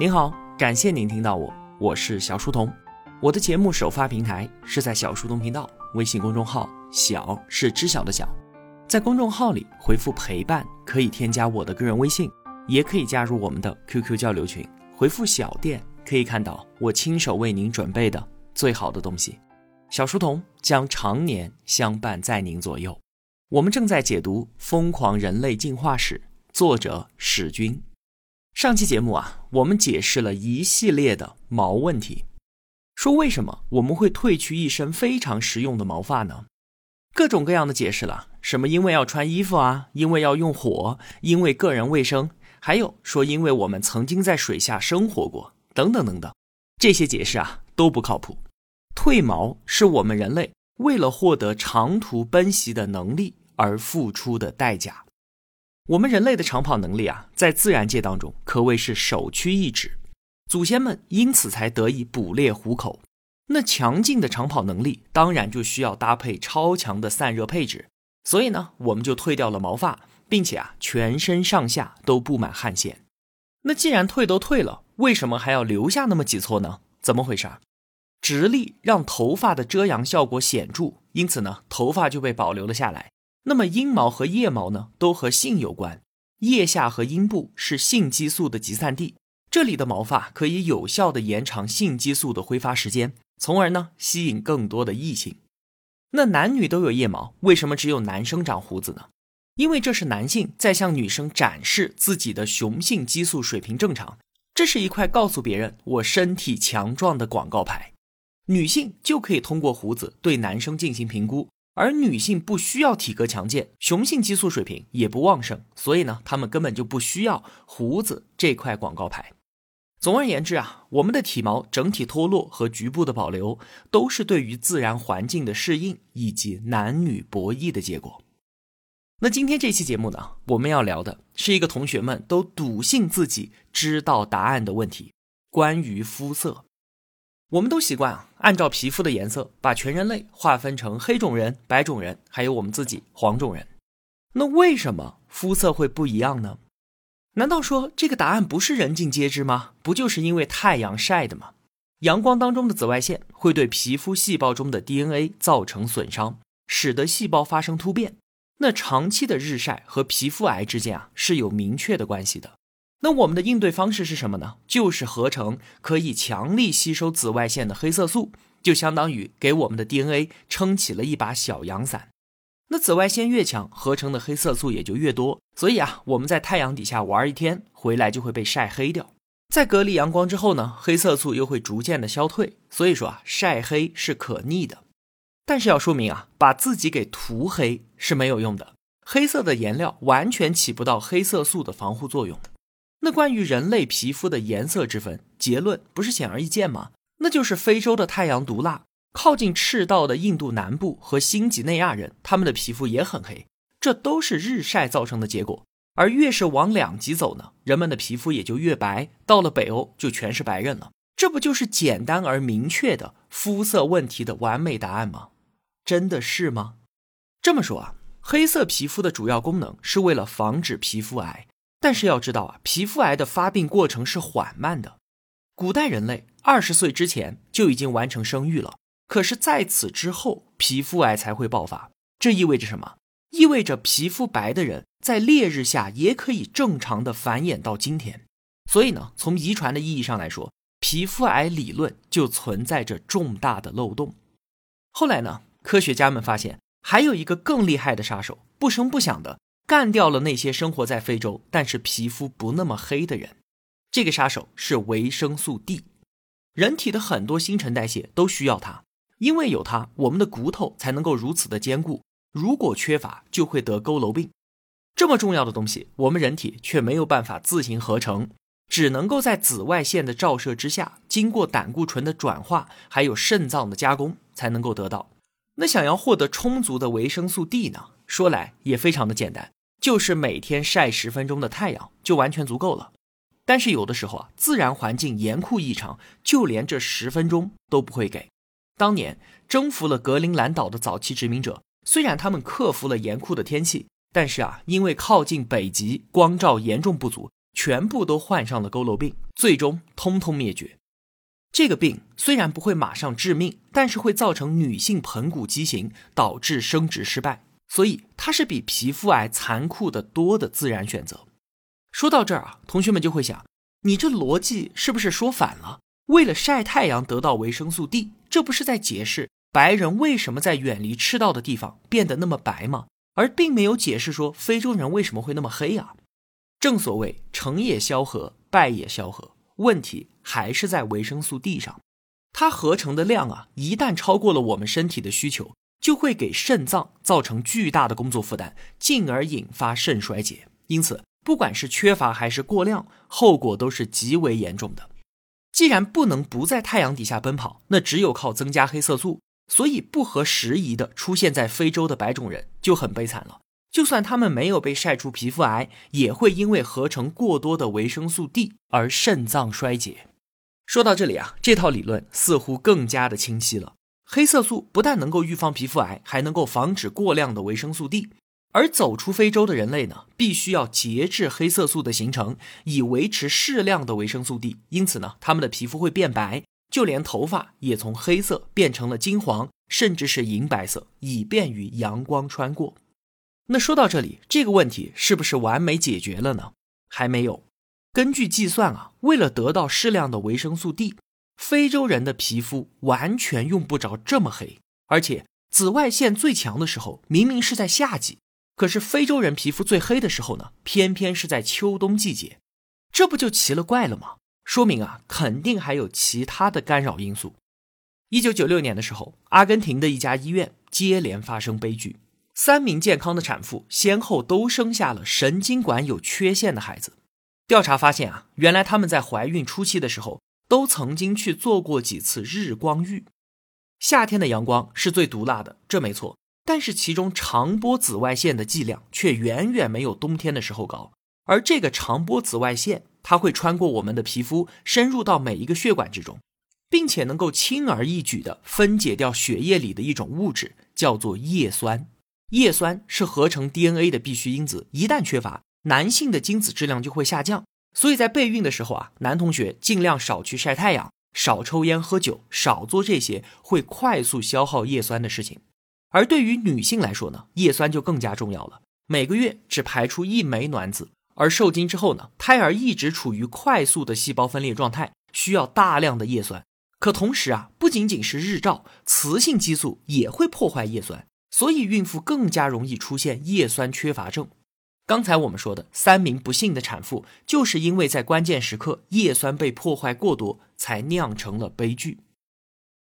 您好，感谢您听到我，我是小书童。我的节目首发平台是在小书童频道微信公众号，小是知晓的小，在公众号里回复陪伴可以添加我的个人微信，也可以加入我们的 QQ 交流群。回复小店可以看到我亲手为您准备的最好的东西。小书童将常年相伴在您左右。我们正在解读《疯狂人类进化史》，作者史军。上期节目啊，我们解释了一系列的毛问题，说为什么我们会褪去一身非常实用的毛发呢？各种各样的解释了，什么因为要穿衣服啊，因为要用火，因为个人卫生，还有说因为我们曾经在水下生活过，等等等等，这些解释啊都不靠谱。褪毛是我们人类为了获得长途奔袭的能力而付出的代价。我们人类的长跑能力啊，在自然界当中可谓是首屈一指，祖先们因此才得以捕猎虎口。那强劲的长跑能力，当然就需要搭配超强的散热配置。所以呢，我们就褪掉了毛发，并且啊，全身上下都布满汗腺。那既然褪都褪了，为什么还要留下那么几撮呢？怎么回事？直立让头发的遮阳效果显著，因此呢，头发就被保留了下来。那么阴毛和腋毛呢，都和性有关。腋下和阴部是性激素的集散地，这里的毛发可以有效的延长性激素的挥发时间，从而呢吸引更多的异性。那男女都有腋毛，为什么只有男生长胡子呢？因为这是男性在向女生展示自己的雄性激素水平正常，这是一块告诉别人我身体强壮的广告牌。女性就可以通过胡子对男生进行评估。而女性不需要体格强健，雄性激素水平也不旺盛，所以呢，她们根本就不需要胡子这块广告牌。总而言之啊，我们的体毛整体脱落和局部的保留，都是对于自然环境的适应以及男女博弈的结果。那今天这期节目呢，我们要聊的是一个同学们都笃信自己知道答案的问题，关于肤色。我们都习惯啊，按照皮肤的颜色把全人类划分成黑种人、白种人，还有我们自己黄种人。那为什么肤色会不一样呢？难道说这个答案不是人尽皆知吗？不就是因为太阳晒的吗？阳光当中的紫外线会对皮肤细胞中的 DNA 造成损伤，使得细胞发生突变。那长期的日晒和皮肤癌之间啊是有明确的关系的。那我们的应对方式是什么呢？就是合成可以强力吸收紫外线的黑色素，就相当于给我们的 DNA 撑起了一把小阳伞。那紫外线越强，合成的黑色素也就越多。所以啊，我们在太阳底下玩一天，回来就会被晒黑掉。在隔离阳光之后呢，黑色素又会逐渐的消退。所以说啊，晒黑是可逆的。但是要说明啊，把自己给涂黑是没有用的。黑色的颜料完全起不到黑色素的防护作用。那关于人类皮肤的颜色之分，结论不是显而易见吗？那就是非洲的太阳毒辣，靠近赤道的印度南部和新几内亚人，他们的皮肤也很黑，这都是日晒造成的结果。而越是往两极走呢，人们的皮肤也就越白，到了北欧就全是白人了。这不就是简单而明确的肤色问题的完美答案吗？真的是吗？这么说啊，黑色皮肤的主要功能是为了防止皮肤癌。但是要知道啊，皮肤癌的发病过程是缓慢的。古代人类二十岁之前就已经完成生育了，可是在此之后，皮肤癌才会爆发。这意味着什么？意味着皮肤白的人在烈日下也可以正常的繁衍到今天。所以呢，从遗传的意义上来说，皮肤癌理论就存在着重大的漏洞。后来呢，科学家们发现还有一个更厉害的杀手，不声不响的。干掉了那些生活在非洲但是皮肤不那么黑的人，这个杀手是维生素 D。人体的很多新陈代谢都需要它，因为有它，我们的骨头才能够如此的坚固。如果缺乏，就会得佝偻病。这么重要的东西，我们人体却没有办法自行合成，只能够在紫外线的照射之下，经过胆固醇的转化，还有肾脏的加工，才能够得到。那想要获得充足的维生素 D 呢？说来也非常的简单。就是每天晒十分钟的太阳就完全足够了，但是有的时候啊，自然环境严酷异常，就连这十分钟都不会给。当年征服了格陵兰岛的早期殖民者，虽然他们克服了严酷的天气，但是啊，因为靠近北极，光照严重不足，全部都患上了佝偻病，最终通通灭绝。这个病虽然不会马上致命，但是会造成女性盆骨畸形，导致生殖失败，所以它是比皮肤癌残酷的多的自然选择。说到这儿啊，同学们就会想，你这逻辑是不是说反了？为了晒太阳得到维生素 D，这不是在解释白人为什么在远离赤道的地方变得那么白吗？而并没有解释说非洲人为什么会那么黑啊？正所谓成也萧何，败也萧何。问题还是在维生素 D 上，它合成的量啊，一旦超过了我们身体的需求，就会给肾脏造成巨大的工作负担，进而引发肾衰竭。因此，不管是缺乏还是过量，后果都是极为严重的。既然不能不在太阳底下奔跑，那只有靠增加黑色素。所以，不合时宜的出现在非洲的白种人就很悲惨了。就算他们没有被晒出皮肤癌，也会因为合成过多的维生素 D 而肾脏衰竭。说到这里啊，这套理论似乎更加的清晰了。黑色素不但能够预防皮肤癌，还能够防止过量的维生素 D。而走出非洲的人类呢，必须要节制黑色素的形成，以维持适量的维生素 D。因此呢，他们的皮肤会变白，就连头发也从黑色变成了金黄，甚至是银白色，以便于阳光穿过。那说到这里，这个问题是不是完美解决了呢？还没有。根据计算啊，为了得到适量的维生素 D，非洲人的皮肤完全用不着这么黑。而且紫外线最强的时候，明明是在夏季，可是非洲人皮肤最黑的时候呢，偏偏是在秋冬季节。这不就奇了怪了吗？说明啊，肯定还有其他的干扰因素。一九九六年的时候，阿根廷的一家医院接连发生悲剧。三名健康的产妇先后都生下了神经管有缺陷的孩子。调查发现啊，原来他们在怀孕初期的时候都曾经去做过几次日光浴。夏天的阳光是最毒辣的，这没错。但是其中长波紫外线的剂量却远远没有冬天的时候高。而这个长波紫外线，它会穿过我们的皮肤，深入到每一个血管之中，并且能够轻而易举地分解掉血液里的一种物质，叫做叶酸。叶酸是合成 DNA 的必需因子，一旦缺乏，男性的精子质量就会下降。所以在备孕的时候啊，男同学尽量少去晒太阳，少抽烟喝酒，少做这些会快速消耗叶酸的事情。而对于女性来说呢，叶酸就更加重要了。每个月只排出一枚卵子，而受精之后呢，胎儿一直处于快速的细胞分裂状态，需要大量的叶酸。可同时啊，不仅仅是日照，雌性激素也会破坏叶酸。所以，孕妇更加容易出现叶酸缺乏症。刚才我们说的三名不幸的产妇，就是因为在关键时刻叶酸被破坏过多，才酿成了悲剧。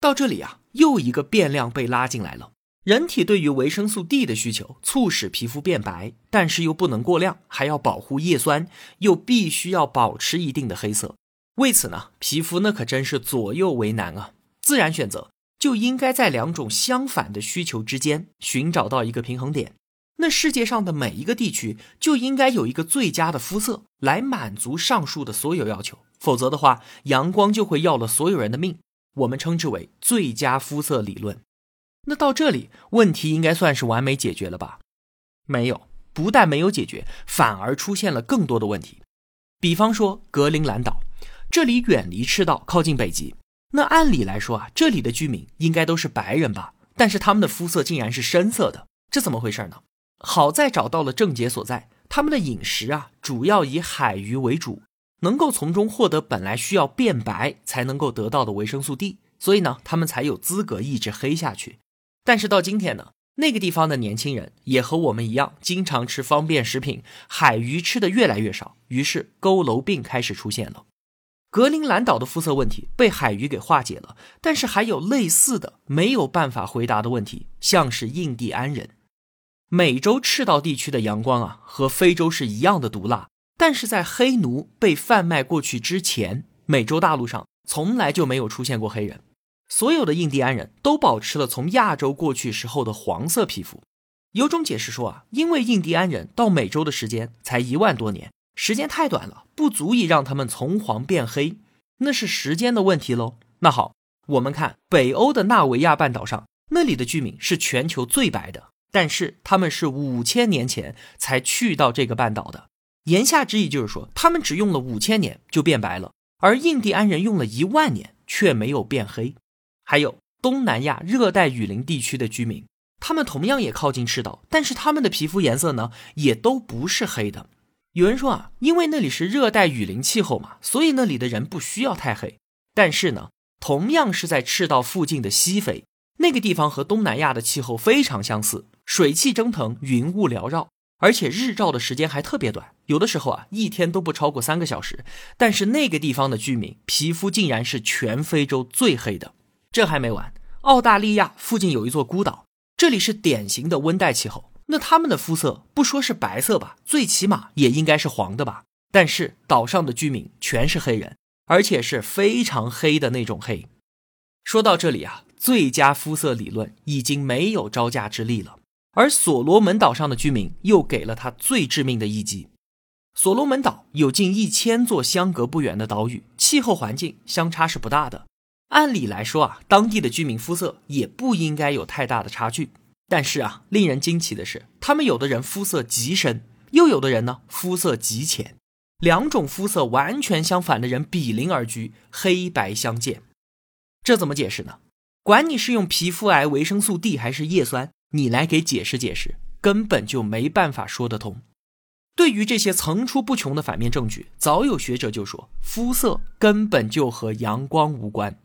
到这里啊，又一个变量被拉进来了。人体对于维生素 D 的需求，促使皮肤变白，但是又不能过量，还要保护叶酸，又必须要保持一定的黑色。为此呢，皮肤那可真是左右为难啊。自然选择。就应该在两种相反的需求之间寻找到一个平衡点。那世界上的每一个地区就应该有一个最佳的肤色来满足上述的所有要求，否则的话，阳光就会要了所有人的命。我们称之为最佳肤色理论。那到这里，问题应该算是完美解决了吧？没有，不但没有解决，反而出现了更多的问题。比方说格陵兰岛，这里远离赤道，靠近北极。那按理来说啊，这里的居民应该都是白人吧？但是他们的肤色竟然是深色的，这怎么回事呢？好在找到了症结所在，他们的饮食啊，主要以海鱼为主，能够从中获得本来需要变白才能够得到的维生素 D，所以呢，他们才有资格一直黑下去。但是到今天呢，那个地方的年轻人也和我们一样，经常吃方便食品，海鱼吃的越来越少，于是佝偻病开始出现了。格陵兰岛的肤色问题被海鱼给化解了，但是还有类似的没有办法回答的问题，像是印第安人。美洲赤道地区的阳光啊，和非洲是一样的毒辣，但是在黑奴被贩卖过去之前，美洲大陆上从来就没有出现过黑人。所有的印第安人都保持了从亚洲过去时候的黄色皮肤。有种解释说啊，因为印第安人到美洲的时间才一万多年。时间太短了，不足以让他们从黄变黑，那是时间的问题喽。那好，我们看北欧的纳维亚半岛上，那里的居民是全球最白的，但是他们是五千年前才去到这个半岛的。言下之意就是说，他们只用了五千年就变白了，而印第安人用了一万年却没有变黑。还有东南亚热带雨林地区的居民，他们同样也靠近赤道，但是他们的皮肤颜色呢，也都不是黑的。有人说啊，因为那里是热带雨林气候嘛，所以那里的人不需要太黑。但是呢，同样是在赤道附近的西非，那个地方和东南亚的气候非常相似，水汽蒸腾，云雾缭绕。而且日照的时间还特别短，有的时候啊，一天都不超过三个小时。但是那个地方的居民皮肤竟然是全非洲最黑的。这还没完，澳大利亚附近有一座孤岛，这里是典型的温带气候。那他们的肤色不说是白色吧，最起码也应该是黄的吧。但是岛上的居民全是黑人，而且是非常黑的那种黑。说到这里啊，最佳肤色理论已经没有招架之力了。而所罗门岛上的居民又给了他最致命的一击。所罗门岛有近一千座相隔不远的岛屿，气候环境相差是不大的。按理来说啊，当地的居民肤色也不应该有太大的差距。但是啊，令人惊奇的是，他们有的人肤色极深，又有的人呢肤色极浅，两种肤色完全相反的人比邻而居，黑白相间。这怎么解释呢？管你是用皮肤癌、维生素 D 还是叶酸。你来给解释解释，根本就没办法说得通。对于这些层出不穷的反面证据，早有学者就说，肤色根本就和阳光无关。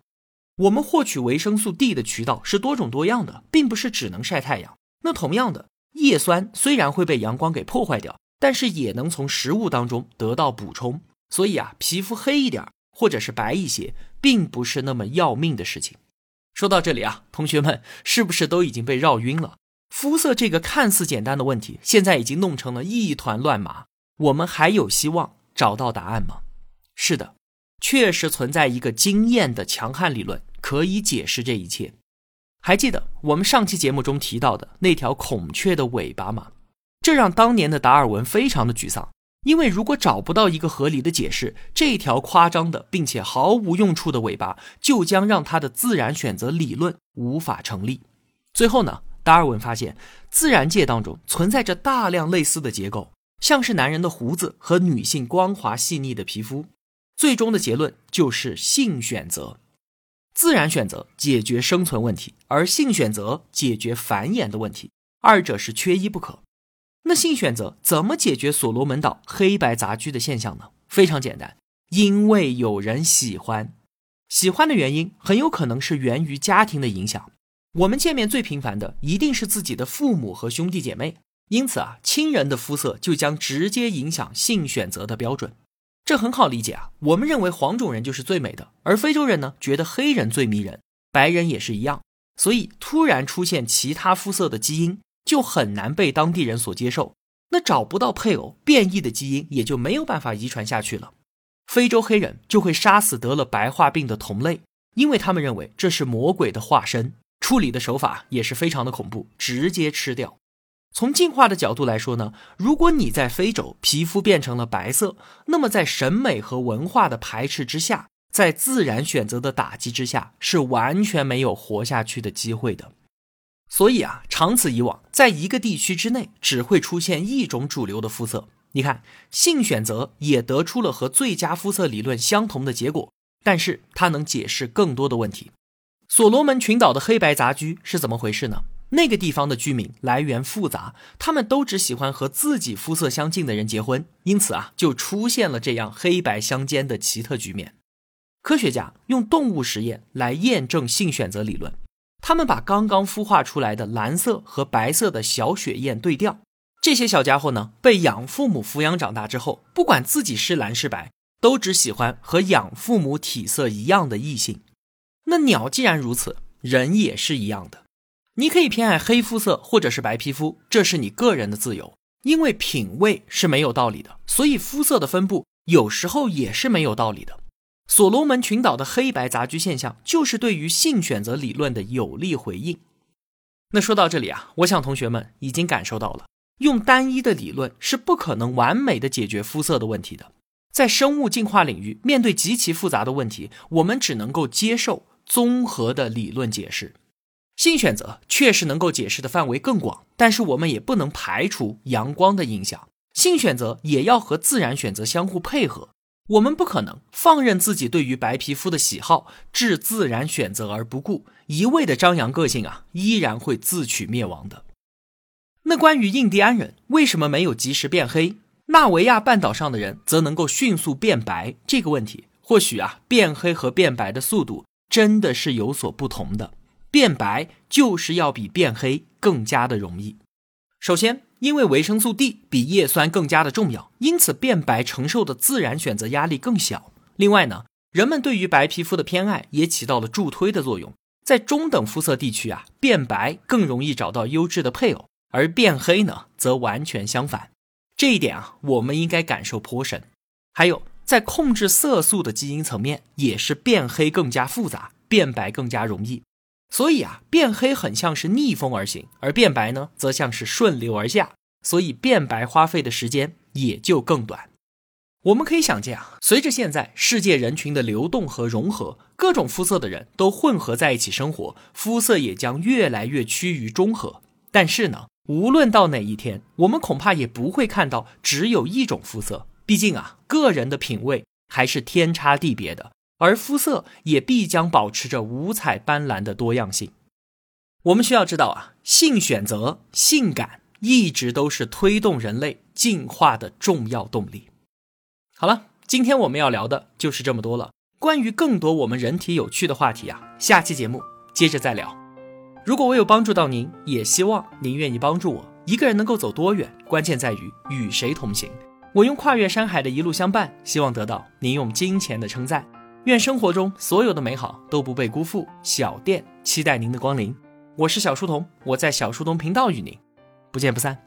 我们获取维生素 D 的渠道是多种多样的，并不是只能晒太阳。那同样的，叶酸虽然会被阳光给破坏掉，但是也能从食物当中得到补充。所以啊，皮肤黑一点或者是白一些，并不是那么要命的事情。说到这里啊，同学们是不是都已经被绕晕了？肤色这个看似简单的问题，现在已经弄成了一团乱麻。我们还有希望找到答案吗？是的，确实存在一个惊艳的强悍理论可以解释这一切。还记得我们上期节目中提到的那条孔雀的尾巴吗？这让当年的达尔文非常的沮丧。因为如果找不到一个合理的解释，这条夸张的并且毫无用处的尾巴就将让他的自然选择理论无法成立。最后呢，达尔文发现自然界当中存在着大量类似的结构，像是男人的胡子和女性光滑细腻的皮肤。最终的结论就是性选择，自然选择解决生存问题，而性选择解决繁衍的问题，二者是缺一不可。那性选择怎么解决所罗门岛黑白杂居的现象呢？非常简单，因为有人喜欢。喜欢的原因很有可能是源于家庭的影响。我们见面最频繁的一定是自己的父母和兄弟姐妹，因此啊，亲人的肤色就将直接影响性选择的标准。这很好理解啊，我们认为黄种人就是最美的，而非洲人呢觉得黑人最迷人，白人也是一样。所以突然出现其他肤色的基因。就很难被当地人所接受，那找不到配偶，变异的基因也就没有办法遗传下去了。非洲黑人就会杀死得了白化病的同类，因为他们认为这是魔鬼的化身。处理的手法也是非常的恐怖，直接吃掉。从进化的角度来说呢，如果你在非洲皮肤变成了白色，那么在审美和文化的排斥之下，在自然选择的打击之下，是完全没有活下去的机会的。所以啊，长此以往，在一个地区之内只会出现一种主流的肤色。你看，性选择也得出了和最佳肤色理论相同的结果，但是它能解释更多的问题。所罗门群岛的黑白杂居是怎么回事呢？那个地方的居民来源复杂，他们都只喜欢和自己肤色相近的人结婚，因此啊，就出现了这样黑白相间的奇特局面。科学家用动物实验来验证性选择理论。他们把刚刚孵化出来的蓝色和白色的小雪燕对调，这些小家伙呢，被养父母抚养长大之后，不管自己是蓝是白，都只喜欢和养父母体色一样的异性。那鸟既然如此，人也是一样的。你可以偏爱黑肤色或者是白皮肤，这是你个人的自由。因为品味是没有道理的，所以肤色的分布有时候也是没有道理的。所罗门群岛的黑白杂居现象，就是对于性选择理论的有力回应。那说到这里啊，我想同学们已经感受到了，用单一的理论是不可能完美的解决肤色的问题的。在生物进化领域，面对极其复杂的问题，我们只能够接受综合的理论解释。性选择确实能够解释的范围更广，但是我们也不能排除阳光的影响。性选择也要和自然选择相互配合。我们不可能放任自己对于白皮肤的喜好置自然选择而不顾，一味的张扬个性啊，依然会自取灭亡的。那关于印第安人为什么没有及时变黑，纳维亚半岛上的人则能够迅速变白这个问题，或许啊，变黑和变白的速度真的是有所不同的。变白就是要比变黑更加的容易。首先。因为维生素 D 比叶酸更加的重要，因此变白承受的自然选择压力更小。另外呢，人们对于白皮肤的偏爱也起到了助推的作用。在中等肤色地区啊，变白更容易找到优质的配偶，而变黑呢，则完全相反。这一点啊，我们应该感受颇深。还有，在控制色素的基因层面，也是变黑更加复杂，变白更加容易。所以啊，变黑很像是逆风而行，而变白呢，则像是顺流而下。所以变白花费的时间也就更短。我们可以想见啊，随着现在世界人群的流动和融合，各种肤色的人都混合在一起生活，肤色也将越来越趋于中和。但是呢，无论到哪一天，我们恐怕也不会看到只有一种肤色。毕竟啊，个人的品味还是天差地别的。而肤色也必将保持着五彩斑斓的多样性。我们需要知道啊，性选择、性感一直都是推动人类进化的重要动力。好了，今天我们要聊的就是这么多了。关于更多我们人体有趣的话题啊，下期节目接着再聊。如果我有帮助到您，也希望您愿意帮助我。一个人能够走多远，关键在于与谁同行。我用跨越山海的一路相伴，希望得到您用金钱的称赞。愿生活中所有的美好都不被辜负。小店期待您的光临，我是小书童，我在小书童频道与您不见不散。